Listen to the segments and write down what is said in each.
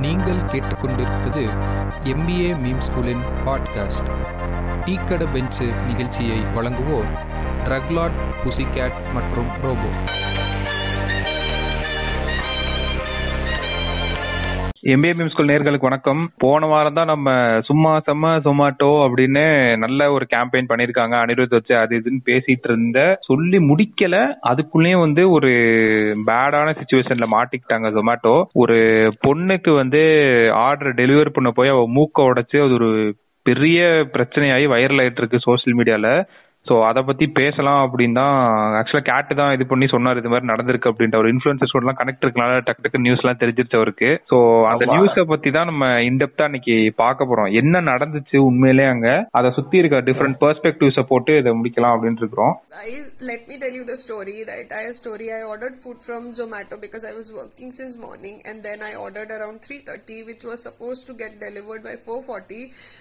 நீங்கள் கேட்டுக்கொண்டிருப்பது MBA meme ஸ்கூலின் பாட்காஸ்ட் டீக்கட பெஞ்சு நிகழ்ச்சியை வழங்குவோர் ட்ரக்லாட் புசிகேட் மற்றும் ரோபோ. எம்பிஏ ஸ்கூல் நேர்களுக்கு வணக்கம். போன வாரம் தான் நம்ம சும்மா செம்ம சொமாட்டோ அப்படின்னு நல்ல ஒரு கேம்பெயின் பண்ணிருக்காங்க அனிருத் வச்சு அது இதுன்னு பேசிட்டு இருந்த சொல்லி முடிக்கல. அதுக்குள்ளேயும் வந்து ஒரு பேடான சுச்சுவேஷன்ல மாட்டிக்கிட்டாங்க சொமாட்டோ ஒரு பொண்ணுக்கு வந்து ஆர்டர் டெலிவரி பண்ண போய் அவ மூக்க உடைச்சு அது ஒரு பெரிய பிரச்சனையாகி வைரல் ஆயிட்டு இருக்கு சோசியல் மீடியால ஸோ அதை பத்தி பேசலாம் அப்படின்னு தான் ஆக்சுவலா கேட்டு தான் இது பண்ணி சொன்னார் இது மாதிரி நடந்திருக்கு அப்படின்ற ஒரு இன்ஃபுளுசர்ஸ் கூட கனெக்ட் இருக்கனால டக்கு டக்கு நியூஸ் எல்லாம் தெரிஞ்சிருச்சு அவருக்கு. ஸோ அந்த நியூஸை பத்தி தான் நம்ம இன்டெப்தா இன்னைக்கு பார்க்க போறோம். என்ன நடந்துச்சு உண்மையிலே அங்க? அதை சுத்தி இருக்க டிஃப்ரெண்ட் பெர்ஸ்பெக்டிவ்ஸை போட்டு இதை முடிக்கலாம் அப்படின்னு இருக்கிறோம். Guys, let me tell you the story, the entire story. I ordered food from Zomato because I was working since morning and then I ordered around 3.30 which was supposed to get delivered by 4.40,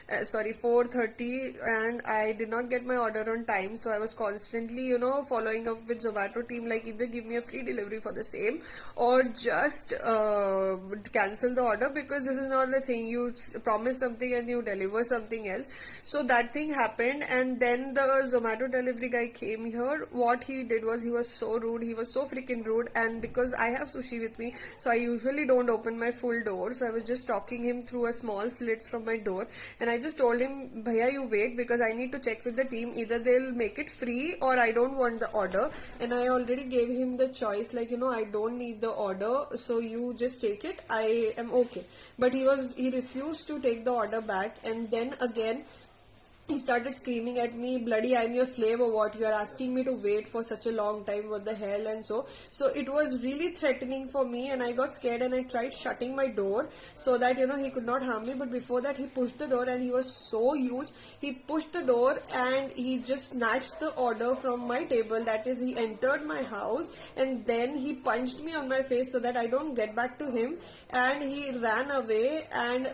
uh, sorry 4.30 and I did not get my order on time so I was constantly, you know, following up with Zomato team like either give me a free delivery for the same or just uh, cancel the order because this is not the thing. You promise something and you deliver something else. So that thing happened and then the Zomato delivery guy came here. What he did was he was so rude. He was so freaking rude and because I have sushi with me so I usually don't open my full door so I was just talking him through a small slit from my door and I just told him Bhaiya you wait because I need to check with the team either they'll make it free or I don't want the order. And I already gave him the choice like you know I don't need the order so you just take it. I am okay. But he was he refused to take the order back. And then again he started screaming at me bloody i'm your slave or what? You are asking me to wait for such a long time what the hell and so. So it was really threatening for me and i got scared and i tried shutting my door so that you know he could not harm me. But before that he pushed the door and he was so huge. He pushed the door and he just snatched the order from my table. That is he entered my house and then he punched me on my face so that i don't get back to him. And he ran away and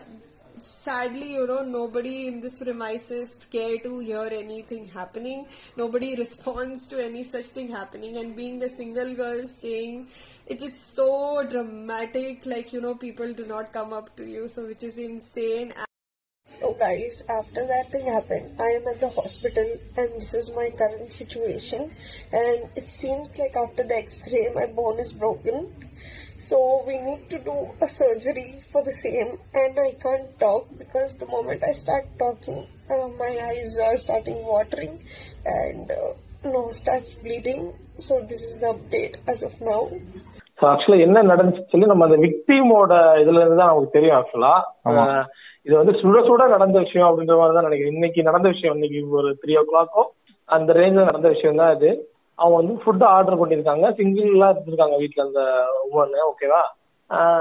sadly you know nobody in this premises care to hear anything happening. Nobody responds to any such thing happening. And being the single girl staying it is so dramatic like you know people do not come up to you so which is insane. So guys after that thing happened i am at the hospital and this is my current situation. And it seems like after the x-ray my bone is broken so we need to do a surgery for the same and i can't talk because the moment i start talking uh, my eyes are starting watering and uh, nose starts bleeding so this is the update as of now so ஆக்சுவலா என்ன நடந்துச்சு சொல்லி நம்ம அந்த விக்டிமோட இதுல இருந்து தான் நமக்கு தெரியும் ஆக்சுவலா இது வந்து சுட சுட நடந்த விஷயம் அப்படின்ற மாதிரி தான் நினைக்கிறேன் இன்னைக்கு நடந்த விஷயம் இன்னைக்கு ஒரு த்ரீ ஓ கிளாக்கோ அந்த ரேஞ்சில் நடந்த விஷயம் தான் இது அவங்க வந்து ஃபுட் ஆர்டர் பண்ணியிருக்காங்க. சிங்கிளா இருந்திருக்காங்க வீட்டில் அந்த உமன் ஓகேவா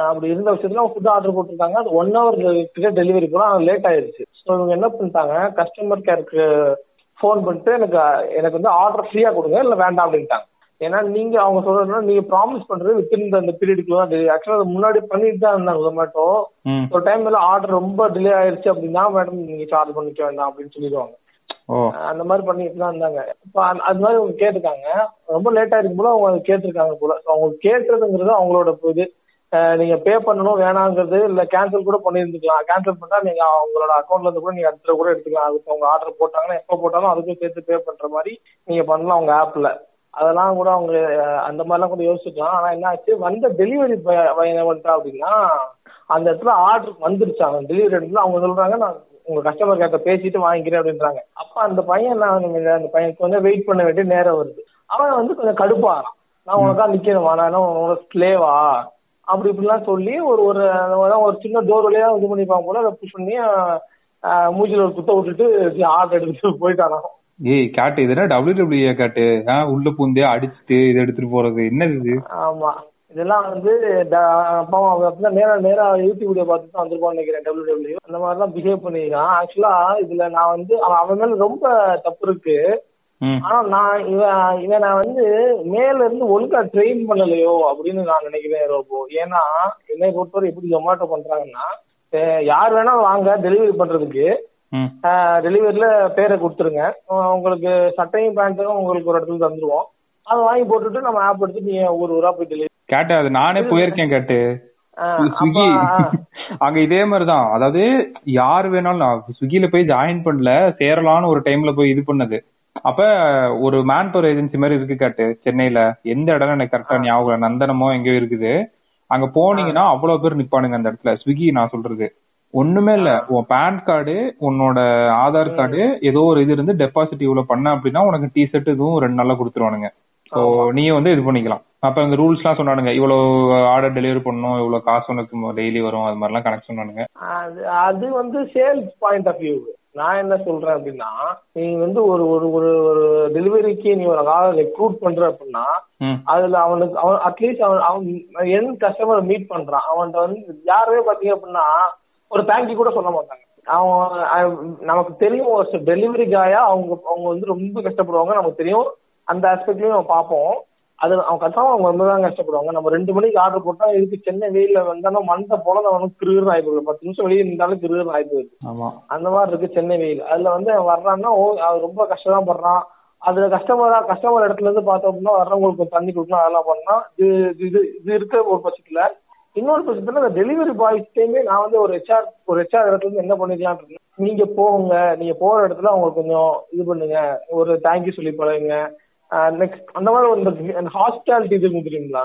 அப்படி இருந்த விஷயத்துல அவங்க ஃபுட் ஆர்டர் போட்டிருக்காங்க. அது ஒன் ஹவர் கிட்ட டெலிவரி கூட லேட் ஆயிருச்சு. ஸோ இவங்க என்ன பண்ணிட்டாங்க கஸ்டமர் கேருக்கு ஃபோன் பண்ணிட்டு எனக்கு எனக்கு வந்து ஆர்டர் ஃப்ரீயா கொடுங்க இல்லை வேண்டாம் அப்படின்ட்டாங்க. ஏன்னா நீங்க அவங்க சொல்றதுனா நீங்க ப்ராமிஸ் பண்றது வித்தின் அந்த பீரியடுக்குள்ள தான் ஆக்சுவலா அது முன்னாடி பண்ணிட்டு தான் இருந்தாங்க ஜொமேட்டோ ஒரு டைம்ல ஆர்டர் ரொம்ப டிலே ஆயிருச்சு அப்படின்னா மேடம் நீங்க சார்ஜ் பண்ணிக்க வேண்டாம் அப்படின்னு சொல்லிடுவாங்க. அந்த மாதிரி பண்ணிட்டு தான் இருந்தாங்க. இப்போ அது மாதிரி அவங்க கேட்டிருக்காங்க. ரொம்ப லேட் ஆயிருக்கும் போல அவங்க கேட்டிருக்காங்க போல. அவங்க கேட்டுறதுங்கிறது அவங்களோட இது. நீங்க பே பண்ணணும் வேணாங்கிறது இல்ல கேன்சல் கூட பண்ணியிருந்துக்கலாம். கேன்சல் பண்ணா நீங்க அவங்களோட அக்கௌண்ட்ல இருந்து கூட நீங்க அடுத்த கூட எடுத்துக்கலாம். அதுக்கு அவங்க ஆர்டர் போட்டாங்கன்னா எப்போ போட்டாலும் அதுக்கும் சேர்த்து பே பண்ற மாதிரி நீங்க பண்ணலாம் அவங்க ஆப்ல அதெல்லாம் கூட அவங்க அந்த மாதிரிலாம் கூட யோசிச்சுக்கலாம் ஆனா என்ன ஆச்சு? வந்த டெலிவரி பையன் வந்துட்டா அப்படின்னா அந்த இடத்துல ஆர்டர் வந்துருச்சாங்க டெலிவரி இடத்துல அவங்க சொல்றாங்க நான் உங்க கஸ்டமர் கேட்ட பேசிட்டு வாங்கிக்கிறேன் அப்படின்றாங்க. அப்ப அந்த பையன் என்ன அந்த பையனுக்கு வந்து வெயிட் பண்ண வேண்டிய நேரம் வருது. அவன் வந்து கொஞ்சம் கடுப்பாகிறான் நான் உனக்கா நிக்கணுமா நான் உனக்கு ஸ்லேவா அப்படி இப்படிலாம் சொல்லி ஒரு ஒரு ஒரு சின்ன டோர் வழியா இது பண்ணிப்பாங்க போல அதை புஷ் பண்ணி மூஞ்சில ஒரு குத்த விட்டுட்டு ஆர்டர் எடுத்துட்டு போயிட்டானா ஏய் காட்டு இதுனா டபிள்யூ டபிள்யூ காட்டு உள்ள பூந்தே அடிச்சுட்டு இதை எடுத்துட்டு போறது. என்ன இது? ஆமா. இதெல்லாம் வந்து அப்பாவும் அவங்க அப்படிதான் நேரா நேரா யூடியூப் வீடியோ பார்த்து தான் வந்திருப்பான்னு நினைக்கிறேன் டபிள்யூ டபிள்யூ அந்த மாதிரி தான் பிஹேவ் பண்ணிருக்கான் ஆக்சுவலா இதுல நான் வந்து அவன் மேல ரொம்ப தப்பு இருக்கு. ஆனா நான் இவன் இவன் நான் வந்து மேல இருந்து ஒழுங்கா ட்ரெயின் பண்ணலையோ அப்படின்னு நான் நினைக்கிறேன் ரோபோ. ஏன்னா என்னை பொறுத்தவரை எப்படி ஜொமேட்டோ பண்றாங்கன்னா யார் வேணா வாங்க டெலிவரி பண்றதுக்கு. டெலிவரியில பேரை கொடுத்துருங்க. உங்களுக்கு சட்டையும் பேண்ட்டும் உங்களுக்கு ஒரு இடத்துல தந்துருவோம். அதை வாங்கி போட்டுட்டு நம்ம ஆப் எடுத்து நீங்க ஒரு ஊரா போய் டெலிவரி கேட்டு அது நானே போயிருக்கேன் கேட்டு. ஸ்விக்கி. அங்க இதே மாதிரிதான். அதாவது யார் வேணாலும் நான் ஸ்விக்கில போய் ஜாயின் பண்ணல சேரலான்னு ஒரு டைம்ல போய் இது பண்ணது. அப்ப ஒரு மேன் பவர் ஏஜென்சி மாதிரி இருக்கு காட்டு சென்னையில. எந்த இடம் எனக்கு கரெக்டா ஞாபகம். நந்தனமோ எங்கேயோ இருக்குது. அங்க போனீங்கன்னா அவ்வளவு பேர் நிப்பானுங்க அந்த இடத்துல. ஸ்விக்கி நான் சொல்றது. ஒண்ணுமே இல்ல. உன் பேன் கார்டு உன்னோட ஆதார் கார்டு ஏதோ ஒரு இது இருந்து டெபாசிட் இவ்வளவு பண்ண அப்படின்னா உனக்கு டி ஷர்ட் இதுவும் ரெண்டு நாள்ல கொடுத்துருவானுங்க. ஸோ நீ வந்து இது பண்ணிக்கலாம். அப்ப இந்த ரூல்ஸ் எல்லாம் சொன்னானுங்க. இவ்வளவு ஆர்டர் டெலிவரி பண்ணணும் இவ்வளவு காசு உனக்கு டெய்லி வரும் அது மாதிரிலாம் கணக்கு சொன்னானுங்க. அது அது வந்து சேல்ஸ் பாயிண்ட் ஆஃப் வியூ நான் என்ன சொல்றேன் அப்படின்னா நீ வந்து ஒரு ஒரு ஒரு ஒரு டெலிவரிக்கு நீ ஒரு ஆளை ரெக்ரூட் பண்ற அப்படின்னா அதுல அவனுக்கு அவன் அட்லீஸ்ட் அவன் அவன் என் கஸ்டமர் மீட் பண்றான். அவன்கிட்ட வந்து யாருமே பாத்தீங்க அப்படின்னா ஒரு தேங்க்யூ கூட சொல்ல மாட்டாங்க. அவன் அவன் நமக்கு தெரியும் ஒரு டெலிவரி காயா அவங்க அவங்க வந்து ரொம்ப கஷ்டப்படுவாங்க நமக்கு தெரியும். அந்த ஆஸ்பெக்ட்லயும் நம்ம பார்ப்போம். அது அவன் கன்ஃபார்ம் அவங்க ரொம்ப தான் கஷ்டப்படுவாங்க. நம்ம ரெண்டு மணிக்கு ஆர்டர் போட்டா இதுக்கு சென்னை வெயில்ல வந்தானா மண்டை போல அவனுக்கு கிருகிரு ஆகி பத்து நிமிஷம் வெளியே இருந்தாலும் கிருகிரு ஆகி அந்த மாதிரி இருக்கு சென்னை வெயில். அதுல வந்து அவன் வர்றான்னா ஓ அவன் ரொம்ப கஷ்டம் படுறான் அதுல கஸ்டமரா கஸ்டமர் இடத்துல இருந்து பார்த்தோம் அப்படின்னா வர்றவங்களுக்கு தண்ணி கொடுக்கணும் அதெல்லாம் பண்ணா இது இது இது இருக்க ஒரு பட்சத்துல இன்னொரு பட்சத்துல இந்த டெலிவரி பாய்ஸ்டையுமே நான் வந்து ஒரு ஹெச்ஆர் ஒரு ஹெச்ஆர் இடத்துல இருந்து என்ன பண்ணிக்கலாம் நீங்க போங்க. நீங்க போற இடத்துல அவங்களுக்கு கொஞ்சம் இது பண்ணுங்க. ஒரு தேங்க்யூ சொல்லி பழகுங்க. நெக்ஸ்ட் அந்த மாதிரி ஒரு ஹாஸ்பிட்டாலிட்டி இது தெரியுங்களா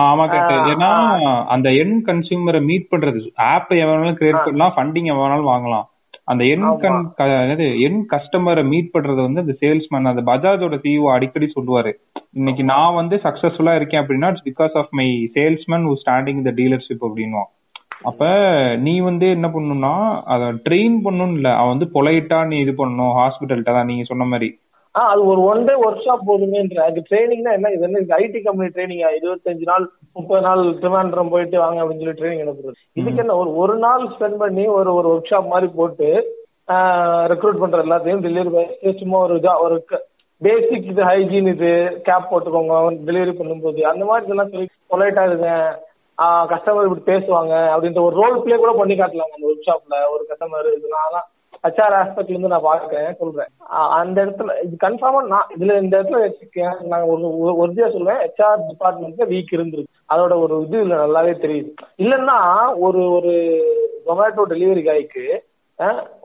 ஆமா கரெக்ட் ஏன்னா அந்த என் கன்சியூமரை மீட் பண்றது ஆப் எவனாலும் கிரியேட் பண்ணலாம் ஃபண்டிங் எவனாலும் வாங்கலாம். அந்த என். கன் என் கஸ்டமரை மீட் பண்றது வந்து அந்த சேல்ஸ்மேன் அந்த பஜாஜோட சிஇஓ அடிக்கடி சொல்லுவாரு. இன்னைக்கு நான் வந்து சக்சஸ்ஃபுல்லா இருக்கேன் அப்படின்னா it's because of my salesman who standing the dealership அப்படின்னுவான். அப்ப நீ வந்து என்ன பண்ணணும்னா அத ட்ரெயின் பண்ணணும் இல்ல அவன் வந்து பொலைட்டா நீ இது பண்ணணும் ஹாஸ்பிட்டல்கிட்ட தான் நீங்க சொன்ன மாதிரி. ஆ அது ஒரு ஒன் டே ஒர்க் ஷாப் போதுமேன்ற அது ட்ரைனிங்னா என்ன? இது என்ன? ஐடி கம்பெனி ட்ரைனிங் இருபத்தஞ்சு நாள் முப்பது நாள் திருவாண்டரம் போயிட்டு வாங்க அப்படின்னு சொல்லி ட்ரைனிங் அனுப்புறது இதுக்கு என்ன? ஒரு ஒரு நாள் ஸ்பெண்ட் பண்ணி ஒரு ஒரு ஒர்க் ஷாப் மாதிரி போட்டு ரெக்ரூட் பண்ற எல்லாத்தையும் டெலிவரி சும்மா ஒரு இதா ஒரு பேசிக் இது ஹைஜீன் இது கேப் போட்டுக்கோங்க. டெலிவரி பண்ணும்போது. அந்த மாதிரி இதெல்லாம் சொல்லி பொலைட்டா இருங்க. கஸ்டமர் இப்படி பேசுவாங்க அப்படின்ற ஒரு ரோல் ப்ளே கூட பண்ணி காட்டலாங்க அந்த ஒர்க் ஷாப்ல ஒரு கஸ்டமர் இதெல்லாம் ஹெச்ஆர் ஆஸ்பெக்ட்ல இருந்து நான் பார்க்கறேன் சொல்றேன். அந்த இடத்துல இது கன்ஃபார்மா நான் இதுல இந்த இடத்துல நான் ஒரு உறுதியா சொல்லுவேன் ஹெச்ஆர் டிபார்ட்மெண்ட்ல வீக் இருந்திருக்கு. அதோட ஒரு இது நல்லாவே தெரியுது. இல்லைன்னா ஒரு ஒரு ஜொமேட்டோ டெலிவரி காய்க்கு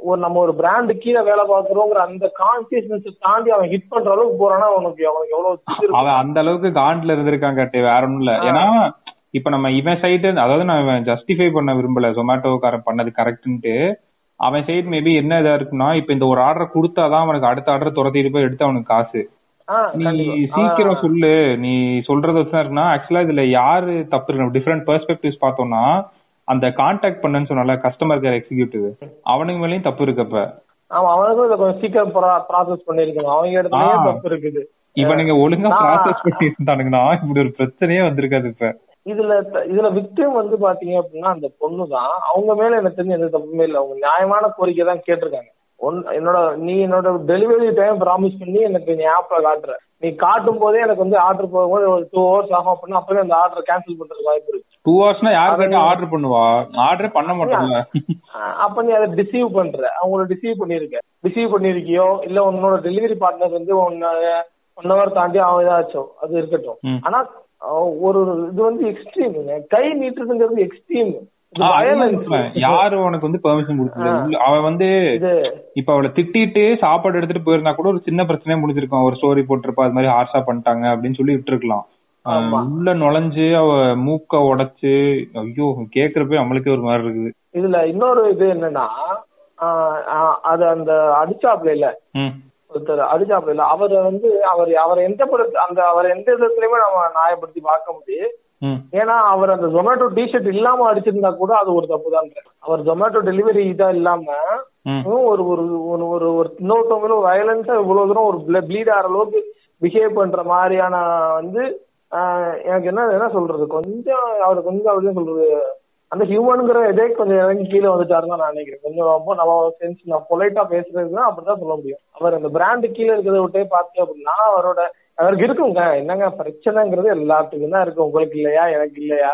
ஒரு நம்ம ஒரு பிராண்டு கீழே வேலை பார்க்குறோங்கிற அந்த கான்சியஸ்னஸ் தாண்டி அவன் ஹிட் பண்ற அளவுக்கு போறானா அவனுக்கு அவனுக்கு எவ்வளவு. அவன் அந்த அளவுக்கு காண்ட்ல இருந்திருக்கான் கட்டு வேற ஒண்ணும் இல்ல. ஏன்னா இப்ப நம்ம இவன் சைடு அதாவது நான் ஜஸ்டிஃபை பண்ண விரும்பல ஜொமேட்டோக்காரன் பண்ணது கரெக்ட்ன்ட்டு அவன் சைடு மேபி என்ன இதா இருக்குன்னா இப்ப இந்த ஒரு ஆர்டர் கொடுத்தாதான் அவனுக்கு அடுத்த ஆர்டர் துரத்திட்டு போய் எடுத்து அவனுக்கு காசு. நீ. சீக்கிரம் சொல்லு. நீ சொல்றது வச்சுதான் இருக்குன்னா ஆக்சுவலா இதுல யாரு தப்பு இருக்கு? டிஃப்ரெண்ட் பெர்ஸ்பெக்டிவ்ஸ் பார்த்தோம்னா அந்த கான்டாக்ட் பண்ணன்னு சொன்னால கஸ்டமர் கேர் எக்ஸிக்யூட்டிவ் அவனுக்கு மேலயும் தப்பு இருக்கு அப்ப. ஆமா அவனுக்கும் இதை கொஞ்சம் சீக்கிரம் ப்ராசஸ் பண்ணிருக்கணும் அவங்க இடத்துலயே. தப்பு இருக்குது. இவனுங்க ஒழுங்கா நான்- ப்ராசஸ் பண்ணி இருந்தானுங்கன்னா இப்படி ஒரு பிரச்சனையே வந்திருக்காது இப்ப. இதுல இதுல விக்டிம் வந்து பாத்தீங்க அப்படின்னா அந்த பொண்ணு தான் அவங்க மேல எனக்கு தெரிஞ்ச எந்த தப்புமே இல்லை. அவங்க நியாயமான கோரிக்கை தான் கேட்டிருக்காங்க. ஒன் என்னோட நீ என்னோட டெலிவரி டைம் ப்ராமிஸ் பண்ணி எனக்கு நீ ஆப்ல காட்டுற. நீ காட்டும் போதே எனக்கு வந்து ஆர்டர் போகும்போது ஒரு டூ ஹவர்ஸ் ஆகும் அப்படின்னா அப்பவே அந்த ஆர்டர் கேன்சல் பண்றதுக்கு வாய்ப்பு இருக்கு. டூ ஹவர்ஸ்னா யாரு கேட்டா ஆர்டர் பண்ணுவா? ஆர்டர் பண்ண அஹ் அப்ப நீ அதை டிசீவ் பண்ற. அவங்கள டிசீவ் பண்ணிருக்க. டிசீவ் பண்ணிருக்கியோ? இல்ல உன்னோட டெலிவரி பார்ட்னர் வந்து ஒன் ஒன் ஹவர் தாண்டி அவன் இதாச்சோ அது இருக்கட்டும். ஆனா ஒரு இது வந்து எக்ஸ்ட்ரீம் கை நீட்டுறதுங்கிறது எக்ஸ்ட்ரீம். யாரு உனக்கு வந்து பெர்மிஷன் கொடுத்தது அவன் வந்து இப்ப அவளை திட்டிட்டு சாப்பாடு எடுத்துட்டு போயிருந்தா கூட ஒரு சின்ன பிரச்சனையே முடிஞ்சிருக்கும். ஒரு ஸ்டோரி போட்டிருப்பா அது மாதிரி ஹார்ஷா பண்ணிட்டாங்க அப்படின்னு சொல்லி விட்டுருக்கலாம். உள்ள நுழைஞ்சு அவ மூக்க உடைச்சு ஐயோ கேக்குறப்ப நம்மளுக்கே ஒரு மாதிரி இருக்குது. இதுல இன்னொரு இது என்னன்னா அது அந்த அடிச்சாப்ல இல்ல. ஒருத்தர் அடிச்சாப்ல இல்ல. அவர் வந்து அவர் அவரை எந்த படத்து அந்த அவர் எந்த விதத்துலயுமே நம்ம நியாயப்படுத்தி பார்க்க முடியும் ஏன்னா அவர் அந்த ஜொமேட்டோ டிஷர்ட் இல்லாம அடிச்சிருந்தா கூட அது ஒரு தப்பு தான் அவர் ஜொமேட்டோ டெலிவரி இதா இல்லாம ஒரு ஒரு ஒரு ஒரு இன்னொருத்தவங்களும் வயலன்ஸா இவ்வளவு தூரம் ஒரு ப்ளீட் ஆகிற அளவுக்கு பிஹேவ் பண்ற மாதிரியான வந்து எனக்கு என்ன என்ன சொல்றது? கொஞ்சம் அவர் கொஞ்சம் அப்படின்னு சொல்றது? அந்த ஹியூமனுங்கிற இதே கொஞ்சம் இறங்கி கீழே வந்துட்டாருன்னு தான் நான் நினைக்கிறேன். கொஞ்சம் ரொம்ப நம்ம சென்ஸ் நான் பொலைட்டா பேசுறதுன்னா அப்படிதான் சொல்ல முடியும். அவர் அந்த பிராண்டு கீழே இருக்கிறத விட்டே பார்த்தேன் அப்படின்னா அவரோட அவருக்கு இருக்குங்க. என்னங்க பிரச்சனைங்கிறது எல்லாத்துக்கும் தான் இருக்கு. உங்களுக்கு இல்லையா? எனக்கு இல்லையா?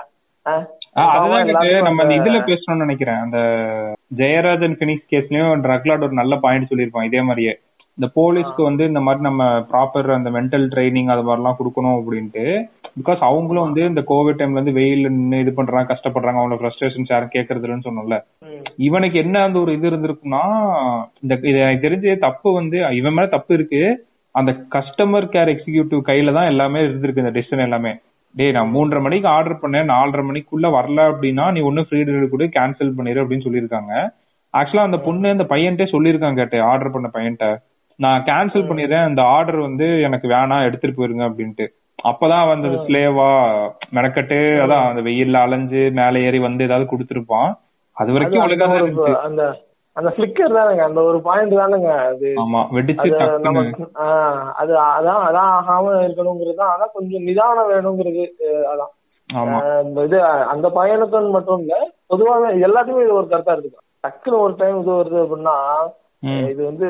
நம்ம இதுல பேசணும்னு நினைக்கிறேன். அந்த ஜெயராஜன் பினிக்ஸ் கேஸ்லயும் ட்ரக்லாட் ஒரு நல்ல பாயிண்ட் சொல்லியிருப்பான். இதே மாதிரியே. இந்த போலீஸ்க்கு வந்து இந்த மாதிரி நம்ம ப்ராப்பர் அந்த மென்டல் ட்ரைனிங் அது மாதிரிலாம் கொடுக்கணும் அப்படின்ட்டு பிகாஸ் அவங்களும் வந்து இந்த கோவிட் டைம்ல இருந்து வெயில் நின்னு இது பண்றாங்க கஷ்டப்படுறாங்க அவங்களோட ஃப்ரஸ்ட்ரேஷன்ஸ் யாரும் கேட்கறது இல்லைன்னு சொன்னோம்ல. இவனுக்கு என்ன அந்த ஒரு இது இருந்திருக்குன்னா இந்த இது எனக்கு தெரிஞ்சு தப்பு வந்து இவன் மேல தப்பு இருக்கு. அந்த கஸ்டமர் கேர் எக்ஸிகியூட்டிவ் கையில தான் எல்லாமே இருந்திருக்கு இந்த டெசிஷன் எல்லாமே. டேய் நான் மூன்றரை மணிக்கு ஆர்டர் பண்ணேன் நாலரை மணிக்குள்ள வரல அப்படின்னா நீ ஒன்னும் ஃப்ரீ டெலிவரி கூட கேன்சல் பண்ணிரு அப்படின்னு சொல்லியிருக்காங்க. ஆக்சுவலா அந்த பொண்ணு அந்த பையன்ட்டே சொல்லியிருக்காங்க கேட்டு ஆர்டர் பண்ண பையன்ட்ட. நான் கேன்சல் பண்ணிடுறேன் அந்த ஆர்டர் வந்து எனக்கு வேணாம் எடுத்துட்டு போயிருங்க அப்படின்ட்டு. அப்பதான் வந்து ஸ்லேவா மெனக்கட்டு அதான் அந்த வெயில்ல அலைஞ்சு மேலே ஏறி வந்து ஏதாவது கொடுத்துருப்பான். அது வரைக்கும் ஒழுங்கா அந்த அந்த ஃபிளிக்கர் தானுங்க அந்த ஒரு பாயிண்ட் தானுங்க அது. ஆமா வெடிச்சு அது அதான் அதான் ஆகாம இருக்கணுங்கிறது தான். ஆனா கொஞ்சம் நிதானம் வேணுங்கிறது அதான். இது அந்த பையனுக்கு மட்டும் இல்ல பொதுவாக எல்லாத்துக்குமே இது ஒரு கருத்தா இருக்கு. டக்குன்னு ஒரு டைம் இது வருது அப்படின்னா. இது வந்து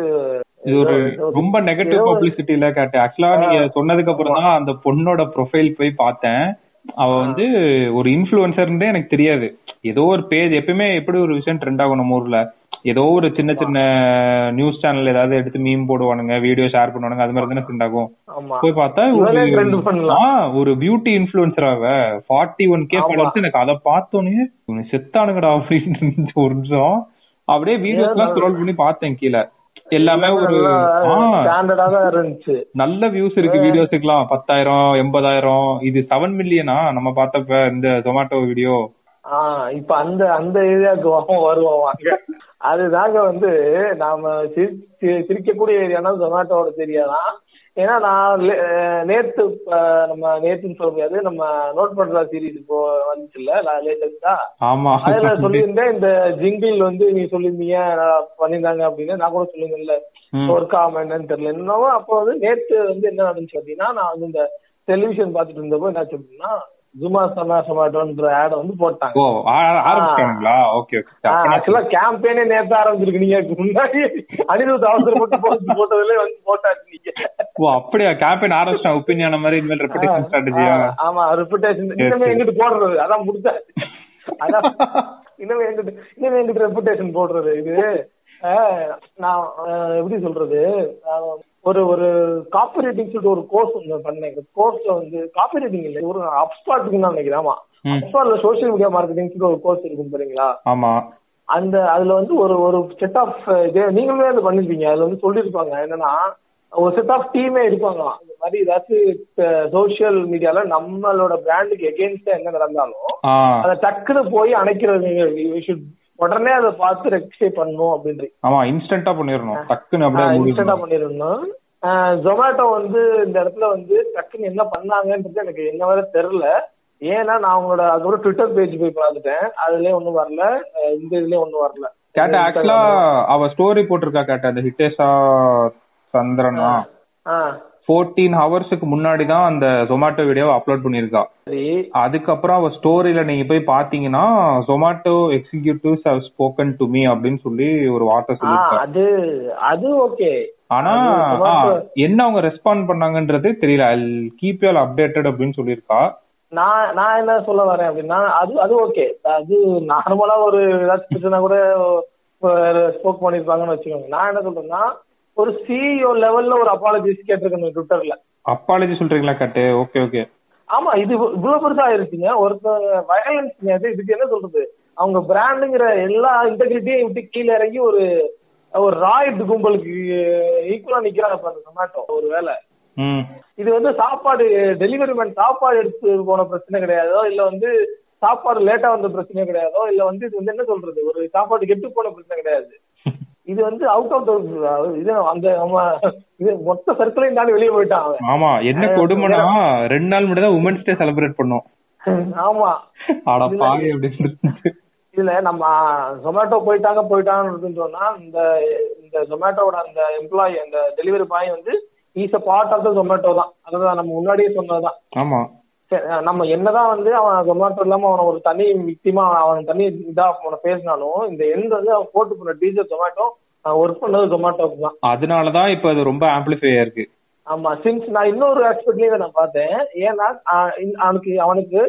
இது ஒரு ரொம்ப நெகட்டிவ் பப்ளிசிட்டில கேட்டேன். ஆக்சுவலா நீங்க சொன்னதுக்கு அப்புறம் தான் அந்த பொண்ணோட ப்ரொஃபைல் போய் பார்த்தேன். அவ வந்து ஒரு இன்ஃபுளுசர்ன்றே எனக்கு தெரியாது. ஏதோ ஒரு பேஜ் எப்பயுமே எப்படி ஒரு விஷயம் ட்ரெண்ட் ஆகும் நம்ம ஊர்ல? ஏதோ ஒரு சின்ன சின்ன நியூஸ் சேனல் ஏதாவது எடுத்து மீம் போடுவானுங்க வீடியோ ஷேர் பண்ணுவானுங்க அது மாதிரி தானே ட்ரெண்ட் ஆகும். போய் பார்த்தா ஒரு பியூட்டி இன்ஃபுளுசர் அவ. Forty one K. ஃபாலோவர்ஸ் எனக்கு அதை பார்த்தோன்னே செத்தானுங்கடா அப்படின்னு ஒரு நிமிஷம். அப்படியே வீடியோஸ் எல்லாம் ஸ்க்ரோல் பண்ணி பார்த்தேன் கீழே. எல்லாமே ஒரு ஸ்டாண்டர்டா தான் இருந்துச்சு. நல்ல வியூஸ் இருக்கு வீடியோஸுக்குலாம் பத்தாயிரம் எண்பதாயிரம். இது செவன் மில்லியனா நம்ம பார்த்தப்ப இந்த ஜொமேட்டோ வீடியோ ஆஹ் இப்ப அந்த அந்த ஏரியாவுக்கு வருவோம் வாங்க. அதுதாங்க வந்து நாம சிரிக்கக்கூடிய ஏரியானா ஜொமேட்டோட ஏரியா தான் ஏன்னா நான் நேத்து நம்ம நேத்துன்னு சொல்ல முடியாது. நம்ம நோட் பண்ற சீரிஸ் இப்போ வந்துச்சுல்ல லேட்டஸ்டா ஆமா. அதுல சொல்லியிருந்தேன் இந்த ஜிங்கிள் வந்து நீ சொல்லியிருந்தீங்க நான் பண்ணியிருந்தாங்க அப்படின்னு. நான் கூட சொல்லியிருந்தேன்ல. ஒர்க் ஆகாம என்னன்னு தெரியல. என்னவோ அப்போ வந்து நேத்து வந்து என்ன நடந்துச்சு அப்படின்னா நான் வந்து இந்த டெலிவிஷன் பார்த்துட்டு இருந்தப்போ என்ன அப்படின்னா ஜுமா சமா சமாட்டோன்ற ஆடை வந்து போட்டாங்க. ஓ ஆ- ஆரம்பிச்சிட்டானுங்களா? ஓகே ஆக்சுவலா கேம்பெயினே நேத்து ஆரம்பிச்சிருக்கு. நீங்க முன்னாடி அனிருத் அவசரப்பட்டு போட்டு போட்டதுல வந்து போட்டாச்சு நீங்க. ஓ அப்படியா? கேம்பெயின் ஆரம்பிச்சிட்டான் ஒப்பீனியான மாதிரி இனிமேல் ரெப்புடேஷன் ஸ்ட்ராட்டஜியா ஆமா ரெப்புடேஷன் இன்னுமே எங்கிட்டு போடுறது? அதான் முடிச்சாச்சு அதான். இன்னுமே எங்கிட்டு இன்னுமே எங்கிட்டு ரெப்புடேஷன் போடுறது இது? நான் எப்படி சொல்றது? ஒரு ஒரு காப்பி ரைட்டிங் சொல்லிட்டு ஒரு கோர்ஸ் ஒன்று பண்ணேன். கோர்ஸ்ல வந்து காப்பி ரைட்டிங் இல்லை ஒரு அப்ஸ்பாட்டுக்கு தான் நினைக்கிறேன். ஆமா. அப்ஸ்பாட்ல சோஷியல் மீடியா மார்க்கெட்டிங் சொல்லிட்டு ஒரு கோர்ஸ் இருக்கும் பாருங்களா ஆமா. அந்த அதுல வந்து ஒரு ஒரு செட் ஆஃப் நீங்களுமே அது பண்ணிருப்பீங்க. அதுல வந்து சொல்லியிருப்பாங்க என்னன்னா ஒரு செட் ஆஃப் டீமே இருப்பாங்களாம். இந்த மாதிரி ஏதாச்சும் சோஷியல் மீடியால நம்மளோட பிராண்டுக்கு எகெயின்ஸ்டா என்ன நடந்தாலும் அதை டக்குன்னு போய் அணைக்கிறது should உடனே அதை பார்த்து ரெக்டிஃபை பண்ணணும் அப்படின்றீங்க ஆமா இன்ஸ்டன்டா பண்ணிடணும் டக்குன்னு அப்படியே இன்ஸ்டன்டா முடிக்கணும் பண்ணிடணும் ஜொமேட்டோ வந்து இந்த இடத்துல வந்து டக்குன்னு என்ன பண்ணாங்கன்றது எனக்கு என்ன வரை தெரியல. ஏன்னா நான் அவங்களோட அதுக்கப்புறம் ட்விட்டர் பேஜ் போய் பார்த்துட்டேன். அதுலயே ஒண்ணும் வரல. இந்த இதுலயே ஒண்ணும் வரல. கேட்ட ஆக்சுவலா அவ ஸ்டோரி போட்டிருக்கா கேட்ட அந்த ஹிட்டேஷா சந்திரனா? ஆ. ஃபோர்டீன் ஹவர்ஸுக்கு முன்னாடி தான் அந்த ஜொமேட்டோ வீடியோவை அப்லோட் பண்ணியிருக்கா. அதுக்கப்புறம் அவ ஸ்டோரியில நீங்க போய் பாத்தீங்கன்னா Zomato executives have spoken to me அப்படின்னு சொல்லி ஒரு வார்த்தை சொல்லியிருக்கா. அது அது ஓகே ஆனா என்ன அவங்க ரெஸ்பாண்ட் பண்ணாங்கன்றது தெரியல. ஐ கீப் யூ அப்டேட்டட் அப்படின்னு சொல்லியிருக்கா. நான் நான் என்ன சொல்ல வரேன் அப்படின்னா அது அது ஓகே அது நார்மலா ஒரு ஏதாச்சும் கூட ஸ்போக் பண்ணிருப்பாங்கன்னு வச்சுக்கோங்க. நான் என்ன சொல்றேன்னா ஒரு சிஇஓ லெவல்ல ஒரு அப்பாலஜிஸ் கேட்டிருக்கேன் ட்விட்டர்ல அப்பாலஜி சொல்றீங்களா கட்டு? ஓகே ஓகே ஆமா இது இவ்வளவு பெருசா ஆயிருச்சுங்க. ஒருத்தவங்க வயலன்ஸ் அது இதுக்கு என்ன சொல்றது? அவங்க பிராண்டுங்கிற எல்லா இன்டெகிரிட்டியும் விட்டு கீழே இறங்கி ஒரு ஒரு ராய்ட் கும்பலுக்கு ஈக்குவலா நிக்கிறாங்க அந்த ஜொமேட்டோ ஒரு வேலை இது வந்து சாப்பாடு டெலிவரி மேன் சாப்பாடு எடுத்து போன பிரச்சனை கிடையாதோ இல்ல வந்து சாப்பாடு லேட்டா வந்த பிரச்சனை கிடையாதோ இல்ல வந்து இது வந்து என்ன சொல்றது? ஒரு சாப்பாடு கெட்டு போன பிரச்சனை கிடையாது. இது வந்து அவுட் ஆஃப் இது அந்த நம்ம இது மொத்த சர்க்கிளையும் தாண்டி வெளியே போயிட்டான் ஆமா என்ன கொடுமைனா ரெண்டு நாள் மட்டும் தான் உமன்ஸ் டே செலிப்ரேட் பண்ணோம். ஆமா. அட பாவி அப்படின்னு. இதுல நம்ம ஜொமேட்டோ போயிட்டாங்க போயிட்டாங்கன்னு சொன்னா இந்த இந்த ஜொமேட்டோட அந்த எம்ப்ளாயி அந்த டெலிவரி பாய் வந்து is a part of the Zomato தான். அதுதான் நம்ம முன்னாடியே சொன்னதுதான். ஆமா. நம்ம என்னதான் வந்து அவன் ஜொமேட்டோ இல்லாம அவன ஒரு தனி விக்டிமா அவன் தனி இதா அவனை பேசினாலும் இந்த எண்ட் வந்து அவன் போட்டு போன டீச்சர் ஜொமேட்டோ ஒர்க் பண்ணது ஜொமேட்டோக்கு தான். அதனாலதான் இப்ப அது ரொம்ப ஆம்பிளிஃபை ஆயிருக்கு ஆமா சின்ஸ் நான் இன்னொரு ஆஸ்பெக்ட்லயும் நான் பார்த்தேன். ஏன்னா அவனுக்கு அவனுக்கு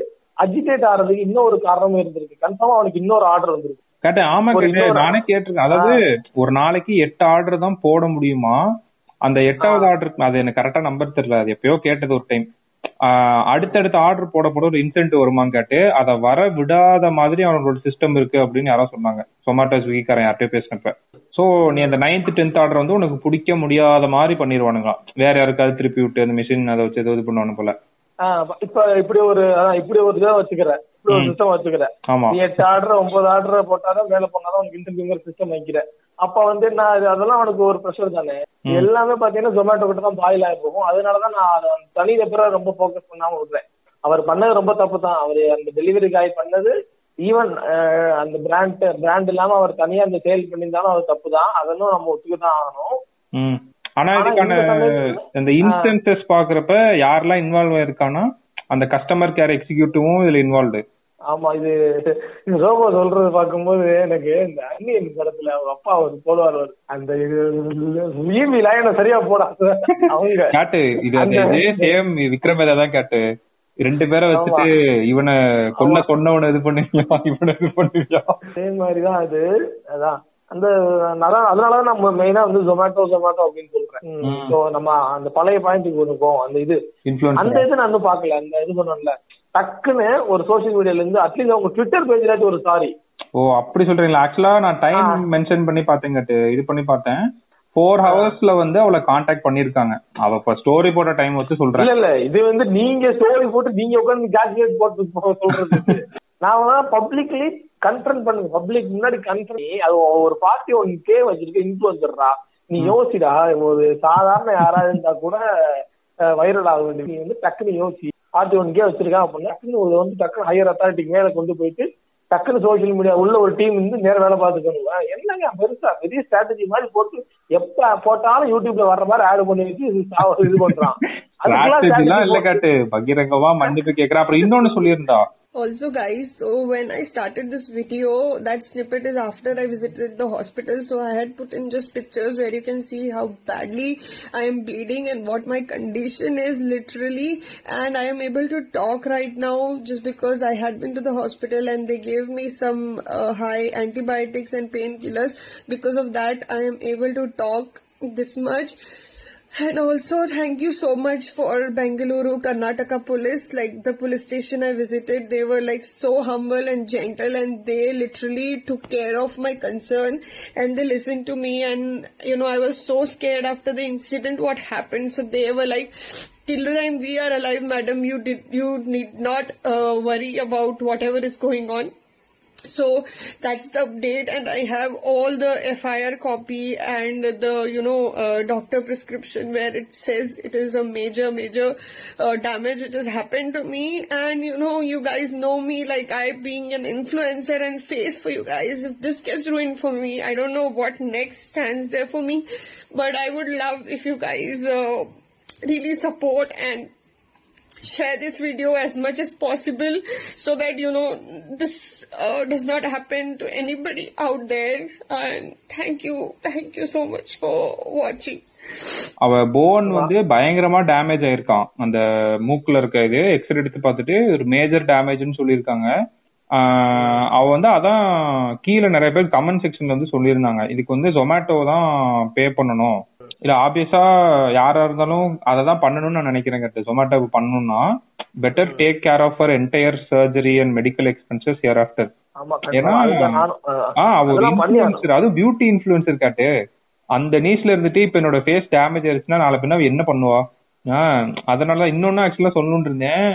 அஜிடேட் ஆறதுக்கு இன்னொரு காரணமும் இருந்திருக்கு. கன்ஃபார்மா அவனுக்கு இன்னொரு ஆர்டர் வந்திருக்கு. கேட்டேன் ஆமா நானே கேட்டிருக்கேன். அதாவது ஒரு நாளைக்கு எட்டு ஆர்டர் தான் போட முடியுமா? அந்த எட்டாவது ஆர்டர் அது எனக்கு கரெக்டா நம்பர் தெரியல. அது எப்பயோ கேட்டது ஒரு டைம் அடுத்தடுத்த ஆர்டர் போட ஒரு இன்சென்ட் வருமான்னு கேட்டு அதை வர விடாத மாதிரி அவங்களோட சிஸ்டம் இருக்கு அப்படின்னு யாரோ சொன்னாங்க. சொமாட்டோ ஸ்விக்கிக்காரன் யார்கிட்டயும் பேசினப்ப. சோ நீ அந்த நைன்த் டென்த் ஆர்டர் வந்து உனக்கு பிடிக்க முடியாத மாதிரி பண்ணிடுவானுங்களாம் வேற யாருக்காவது திருப்பி விட்டு அந்த மிஷின் அதை வச்சு ஏதோ இது பண்ணுவானு போல. இப்ப இப்படி ஒரு இப்படி ஒரு இதை வச்சுக்கிறேன். இப்படி ஒரு சிஸ்டம் வச்சுக்கிறேன். நீ எட்டு ஆர்டர் ஒன்பது ஆர்டர் போட்டாதான் வேலை பண்ணாதான் உனக்கு இன்டர்வியூங்கிற சிஸ்டம் வைக்கிற அப்ப வந்து நான் அது- அதெல்லாம் உனக்கு ஒரு ப்ரெஷர் தானே. எல்லாமே பாத்தீங்கன்னா ஜொமேட்டோ கிட்ட தான் பாயில் ஆகி போகும். அதனாலதான் நான் தனி நபரா ரொம்ப ஃபோக்கஸ் பண்ணாம விடுறேன். அவர் பண்ணது ரொம்ப தப்பு தான். அவர் அந்த டெலிவரி காய் பண்ணது ஈவன் அந்த பிராண்ட் பிராண்ட் இல்லாம அவர் தனியா அந்த சேல் பண்ணியிருந்தாலும் அது தப்பு தான். அதெல்லாம் நம்ம ஒத்துக்க தான் ஆகணும் ஆனா இதுக்கான இந்த இன்ஸ்டன்சஸ் பாக்குறப்ப யாரெல்லாம் இன்வால்வ் ஆயிருக்கானா அந்த கஸ்டமர் கேர் எக்ஸிக்யூட்டிவும் இதுல இன்வால்வ்டு ஆமா இது ரோபோ சொல்றது பார்க்கும்போது எனக்கு இந்த அன்னியன் படத்துல அவங்க அப்பா அவர் போடுவார் அவரு. அந்த ஈவி லைனை சரியா போடாத அவங்க கேட்டு இது அது சேம் விக்ரம் வேதா தான் கேட்டு. ரெண்டு பேரை வச்சுட்டு இவனை கொல்ல கொன்னவனை இது பண்ணுவியா இவனை இது பண்ணுவியா அதே மாதிரிதான் அது அதான். அந்த அதான் அதனாலதான் நம்ம மெயினா வந்து ஜொமேட்டோ ஜொமேட்டோ அப்படின்னு சொல்றேன். சோ நம்ம அந்த பழைய பாயிண்ட்டுக்கு ஒண்ணுப்போம் அந்த இது. அந்த இது நான் இன்னும் பாக்கல அந்த இது பண்ணல டக்குன்னு ஒரு சோசியல் மீடியால இருந்து அட்லீஸ்ட் அவங்க ட்விட்டர் பேஜ்லாச்சும் ஒரு சாரி ஓ அப்படி சொல்றீங்களா? ஆக்சுவலா நான் டைம். மென்ஷன் பண்ணி பார்த்தேன் கேட்டு. இது பண்ணி பார்த்தேன். ஃபோர் ஹவர்ஸ்ல வந்து அவளை காண்டாக்ட் பண்ணிருக்காங்க அவ இப்ப ஸ்டோரி போட்ட டைம் வச்சு சொல்றேன். இல்ல இல்ல. இது வந்து நீங்க ஸ்டோரி போட்டு நீங்க உட்கார்ந்து கால்குலேட் போட்டு சொல்றது. நான் பப்ளிக்லி கன்ஃபர்ம் பண்ணுங்க பப்ளிக் முன்னாடி கன்ஃபர்ம் அது ஒரு பார்ட்டி ஒன் கே வச்சிருக்க இன்ஃபுளுசர்ரா நீ யோசிடா ஒரு சாதாரண யாராவது இருந்தா கூட வைரல் ஆக வேண்டியது நீ வந்து டக்குன்னு யோசி பார்ட்டி ஒன் கே வச்சிருக்கான் அப்படின்னா டக்குன்னு ஒரு வந்து டக்குன்னு ஹையர் அத்தாரிட்டிக்கு மேல கொண்டு போயிட்டு டக்குன்னு சோசியல் மீடியா உள்ள ஒரு டீம் வந்து நேர வேலை பார்த்துக்கணும். என்னங்க பெருசா பெரிய ஸ்ட்ராட்டஜி மாதிரி போட்டு எப்ப போட்டாலும் யூடியூப்ல வர்ற மாதிரி ஆட் பண்ணி வச்சு இது பண்றான். இல்ல கேட்டு. பகிரங்கமா மன்னிப்பு கேக்குறேன் அப்புறம் இன்னொன்னு சொல்லியிருந்தா Also, guys, so when I started this video, that snippet is after I visited the hospital. So I had put in just pictures where you can see how badly I am bleeding and what my condition is literally. And I am able to talk right now just because I had been to the hospital and they gave me some uh, high antibiotics and painkillers. Because of that, I am able to talk this much. And also, thank you so much for Bengaluru, Karnataka police. Like the police station I visited, they were like so humble and gentle, and they literally took care of my concern and they listened to me. And you know, I was so scared after the incident, what happened. So they were like, till the time we are alive, madam, you did, you need not uh, worry about whatever is going on. So that's the update, and I have all the FIR copy and the you know uh, doctor prescription where it says it is a major major uh, damage which has happened to me. And you know, you guys know me like I being an influencer and face for you guys. If this gets ruined for me, I don't know what next stands there for me, but I would love if you guys uh, really support and share this video as much as possible so that you know this uh, does not happen to anybody out there. And thank you thank you so much for watching. அவ phone வந்து பயங்கரமா damage ஆயிருக்கான் அந்த மூக்குல இருக்க இது x ray எடுத்து பார்த்துட்டு ஒரு மேஜர் டேமேஜ்னு சொல்லியிருக்காங்க. அவ வந்து அதான் கீழே நிறைய பேர் கமெண்ட் செக்ஷன்ல வந்து சொல்லியிருந்தாங்க. இதுக்கு வந்து ஜொமேட்டோ தான் பே பண்ணணும். இல்ல ஆப்வியஸா யாரா இருந்தாலும் அதை தான் பண்ணணும்னு நான் நினைக்கிறேன் கட்டு ஜொமேட்டோ பண்ணணும்னா better take care of our entire surgery and medical expenses year after ஏன்னா அதுவும் பியூட்டி இன்ஃபுளுசர் காட்டு. அந்த நீஸ்ல இருந்துட்டு இப்ப என்னோட ஃபேஸ் டேமேஜ் ஆயிருச்சுன்னா நாளை பின்ன என்ன பண்ணுவா? அதனால இன்னொன்னு ஆக்சுவலா சொல்லணும்னு இருந்தேன்.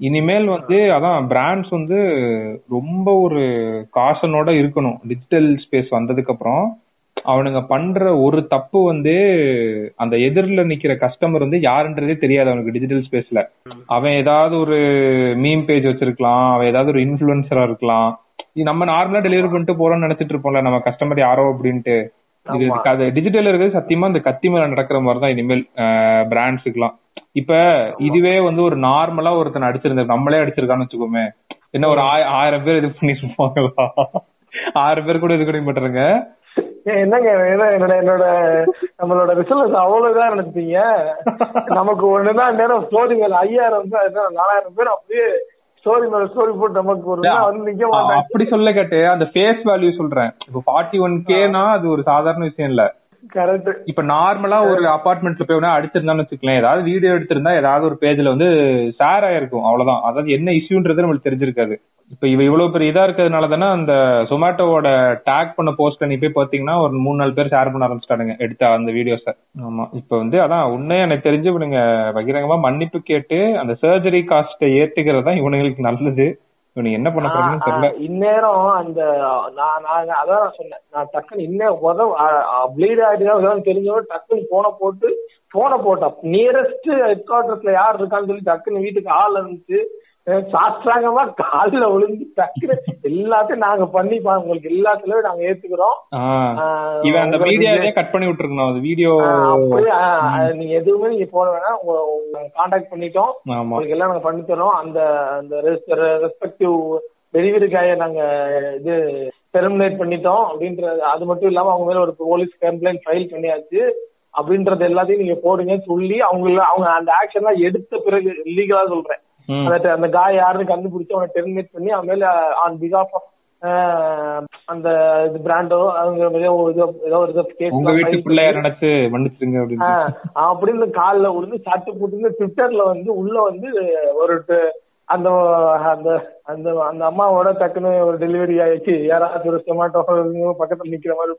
இனிமேல் வந்து அதான் பிராண்ட்ஸ் வந்து ரொம்ப ஒரு காசனோட இருக்கணும். டிஜிட்டல் ஸ்பேஸ் வந்ததுக்கு அப்புறம் அவனுங்க பண்ற ஒரு தப்பு வந்து அந்த எதிரில நிக்கிற கஸ்டமர் வந்து யாருன்றதே தெரியாது அவனுக்கு டிஜிட்டல் ஸ்பேஸ்ல அவன் ஏதாவது ஒரு மீம் பேஜ் வச்சிருக்கலாம் அவன் ஏதாவது ஒரு இன்ஃபுளுசரா இருக்கலாம். இது நம்ம நார்மலா டெலிவரி பண்ணிட்டு போறோம்னு நினைச்சிட்டு இருப்போம்ல நம்ம கஸ்டமர் யாரோ அப்படின்ட்டு. இது டிஜிட்டல் இருக்கிறது சத்தியமா இந்த கத்தி மேல நடக்கிற மாதிரி தான் இனிமேல் பிராண்ட்ஸுக்குலாம் இப்ப இதுவே வந்து ஒரு நார்மலா ஒருத்தன் அடிச்சிருந்த நம்மளே அடிச்சிருக்கான்னு வச்சுக்கோமே. என்ன ஒரு ஆய- ஆயிரம் பேர் இது பண்ணிருப்பாங்களா ஆயிரம் பேர் கூட இது பண்ணி ஏய், என்னங்க என்னோட என்னோட நம்மளோட ரிசல்ட் அவ்வளவுதான் நினைச்சீங்க நமக்கு ஒண்ணுதான் நேரம் ஸ்டோரி மேல ஐயாயிரம் நாலாயிரம் பேர் அப்படியே ஸ்டோரி மேல ஸ்டோரி போட்டு நமக்கு ஒரு வந்து நிக்க மாட்டாங்க. அப்படி சொல்ல கேட்டு அந்த ஃபேஸ் வேல்யூ சொல்றேன். இப்போ ஃபார்ட்டி ஒன் கேனா அது ஒரு சாதாரண விஷயம் இல்ல. கரெக்ட் இப்ப நார்மலா ஒரு அபார்ட்மெண்ட்ல போய் அடிச்சிருந்தான்னு வச்சுக்கலாம் ஏதாவது வீடியோ எடுத்திருந்தா ஏதாவது ஒரு பேஜ்ல வந்து ஷேர் ஆயிருக்கும் அவ்வளவுதான். அதாவது என்ன இஷ்யூன்றது நம்மளுக்கு தெரிஞ்சிருக்காது. இப்ப இவ இவ்வளவு பெரிய இதா இருக்கிறதுனால தானே அந்த சொமேட்டோவோட டேக் பண்ண போஸ்ட் போய் பாத்தீங்கன்னா ஒரு மூணு நாலு பேர் ஷேர் பண்ண ஆரம்பிச்சிட்டானுங்க எடுத்த அந்த வீடியோஸ ஆமா. இப்ப வந்து அதான் உண்மையா எனக்கு தெரிஞ்சு இவனுங்க பகிரங்கமா மன்னிப்பு கேட்டு அந்த சர்ஜரி காஸ்ட்டை ஏத்துக்கிறது தான் இவனுங்களுக்கு நல்லது. இவனுக்கு என்ன பண்ண போறதுன்னு தெரியல. இந்நேரம் அந்த நான் நான் அதான் நான் சொன்னேன். நான் டக்குன்னு இன்னும் உதவ ப்ளீட் ஆயிட்டு தெரிஞ்சவங்க டக்குன்னு போனை போட்டு போனை போட்டா நியரஸ்ட் ஹெட் குவார்டர்ஸ்ல யார் இருக்கான்னு சொல்லி டக்குன்னு வீட்டுக்கு ஆள் இருந்துச்சு சாஸ்திராங்கமா காலில் விழுந்து டக்குன்னு எல்லாத்தையும் நாங்க பண்ணி உங்களுக்கு எல்லா செலவும் நாங்க ஏத்துக்கிறோம். இவன் அந்த வீடியோவே கட் பண்ணி விட்டுருக்கணும். அது வீடியோ நீங்க எதுவுமே நீங்க போட வேணாம். கான்டாக்ட் பண்ணிட்டோம். உங்களுக்கு எல்லாம் நாங்க பண்ணி தரோம். அந்த அந்த ரெஸ்பெக்டிவ் டெலிவரி காயை நாங்க இது டெர்மினேட் பண்ணிட்டோம் அப்படின்றது அது மட்டும் இல்லாம அவங்க மேல ஒரு போலீஸ் கம்ப்ளைண்ட் ஃபைல் பண்ணியாச்சு அப்படின்றது எல்லாத்தையும் நீங்க போடுங்க சொல்லி அவங்க அவங்க அந்த ஆக்ஷன்லாம் எடுத்த பிறகு இல்லீகலா சொல்றேன். அந்த அந்த காய் யாருன்னு கண்டுபிடிச்சு அவனை டெர்மினேட் பண்ணி அவன் மேல ஆன் பிகாஃப் ஆஃப் அந்த இது பிராண்டோ அவங்க ஏதோ ஒரு கேஸ் உங்க வீட்டு பிள்ளைய மன்னிச்சிருங்க அப்படின்னு அப்படின்னு காலில் விழுந்து சட்டு போட்டு ட்விட்டர்ல வந்து உள்ள வந்து ஒரு அந்த அந்த அந்த அந்த அம்மாவோட டக்குன்னு ஒரு டெலிவரி ஆயிடுச்சு. யாராச்சும் ஒரு டொமேட்டோ பக்கத்துல நிக்கிற மாதிரி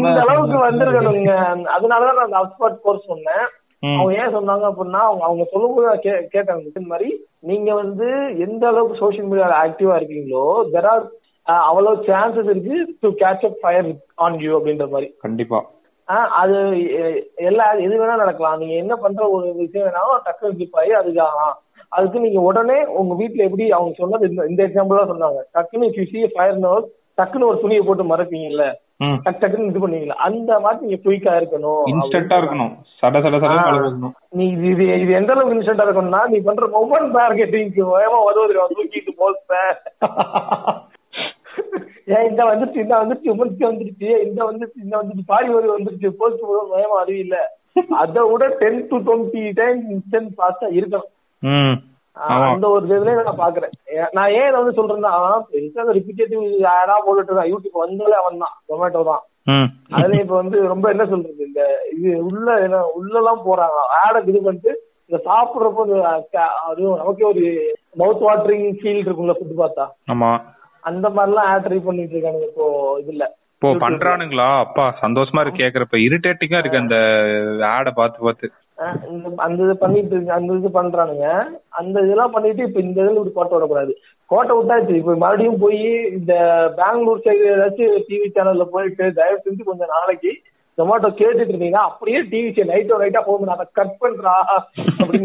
இந்த அளவுக்கு வந்திருக்கணுங்க. அதனாலதான் நான் அந்த அப்ஸ்பாட் கோர்ஸ் சொன்னேன். அவங்க ஏன் சொன்னாங்க அப்படின்னா அவங்க அவங்க சொல்லும்போது நான் கே- கேட்டாங்க இந்த மாதிரி நீங்க வந்து எந்த அளவுக்கு சோஷியல் மீடியால ஆக்டிவா இருக்கீங்களோ தெர் ஆர் அவ்வளவு சான்சஸ் இருக்கு to catch up fire on you அப்படின்ற மாதிரி. கண்டிப்பா. அது எல்லா எது வேணா நடக்கலாம். நீங்க என்ன பண்ற ஒரு விஷயம் வேணாலும் டக்குனு கிளிப் ஆகி அதுக்கு ஆ, அதுக்கு நீங்க உடனே உங்க வீட்ல எப்படி அவங்க சொன்னது இந்த எக்ஸாம்பிள் சொன்னாங்க. டக்குனு இஃப் யூ சி ஃபயர் டக்குன்னு ஒரு துணியை போட்டு மறைப்பீங்கல்ல. டக்கு இது பண்ணுவீங்களா அந்த மாதிரி நீங்க குயிக்கா இருக்கணும். இன்ஸ்டன்டா இருக்கணும். சட சட சட. இருக்கணும் நீ இது இது எந்த அளவுக்கு இன்ஸ்டன்டா இருக்கணும்னா நீ பண்ற மொபைல் மார்க்கெட்டிங்க்கு வேகமா உதவுது தூக்கிட்டு போஸ்ட் ஏன் இந்த வந்துருச்சு இந்த வந்துருச்சு உமன்ஸ்க்கு வந்துருச்சு இந்த வந்துருச்சு இந்த வந்துருச்சு பாடி ஒரு வந்துருச்சு போஸ்ட் வேகமா அது இல்ல. அதை விட ten to twenty time instant ஃபாஸ்டா இருக்கணும். அந்த ஒரு இதுல நான் பாக்குறேன். நான் ஏன் இதை வந்து சொல்றேன்னா பெருசா ரிப்பிட்டேட்டிவ் ஆடா போட்டுட்டு இருக்கான்? யூடியூப் வந்தாலே அவன் தான். டொமேட்டோ தான். அதுல இப்ப வந்து ரொம்ப என்ன சொல்றது இந்த இது உள்ள என்ன உள்ளலாம் போறாங்க. ஆடை இது பண்ணிட்டு இந்த சாப்பிடுறப்போ அதுவும் நமக்கே ஒரு மவுத் வாட்டரிங் ஃபீல் இருக்கும்ல ஃபுட் பார்த்தா. ஆமா. அந்த மாதிரிலாம் ஆட் ட்ரை பண்ணிட்டு இருக்கானுங்க. இப்போ இதுல இப்போ பண்றானுங்களா? அப்பா சந்தோஷமா இருக்கு கேக்குறப்ப. இரிட்டேட்டிங்கா இருக்கு அந்த ஆட பார்த்து பார்த்து. அஹ் இந்த அந்த இது பண்ணிட்டு இருக்கு அந்த இது பண்றானுங்க. அந்த இதெல்லாம் பண்ணிட்டு இப்ப இந்த இதுல இப்படி கோட்டை விடக்கூடாது. கோட்டை விட்டாச்சு இப்ப மறுபடியும் போய் இந்த பெங்களூர் சைடு ஏதாச்சும் டிவி சேனல்ல போயிட்டு தயவு செஞ்சு கொஞ்சம் நாளைக்கு ஜொமேட்டோ கேட்டுட்டு இருந்தீங்கன்னா அப்படியே டிவி லைட்டோ லைட்டா போகும் அதை கட் பண்றா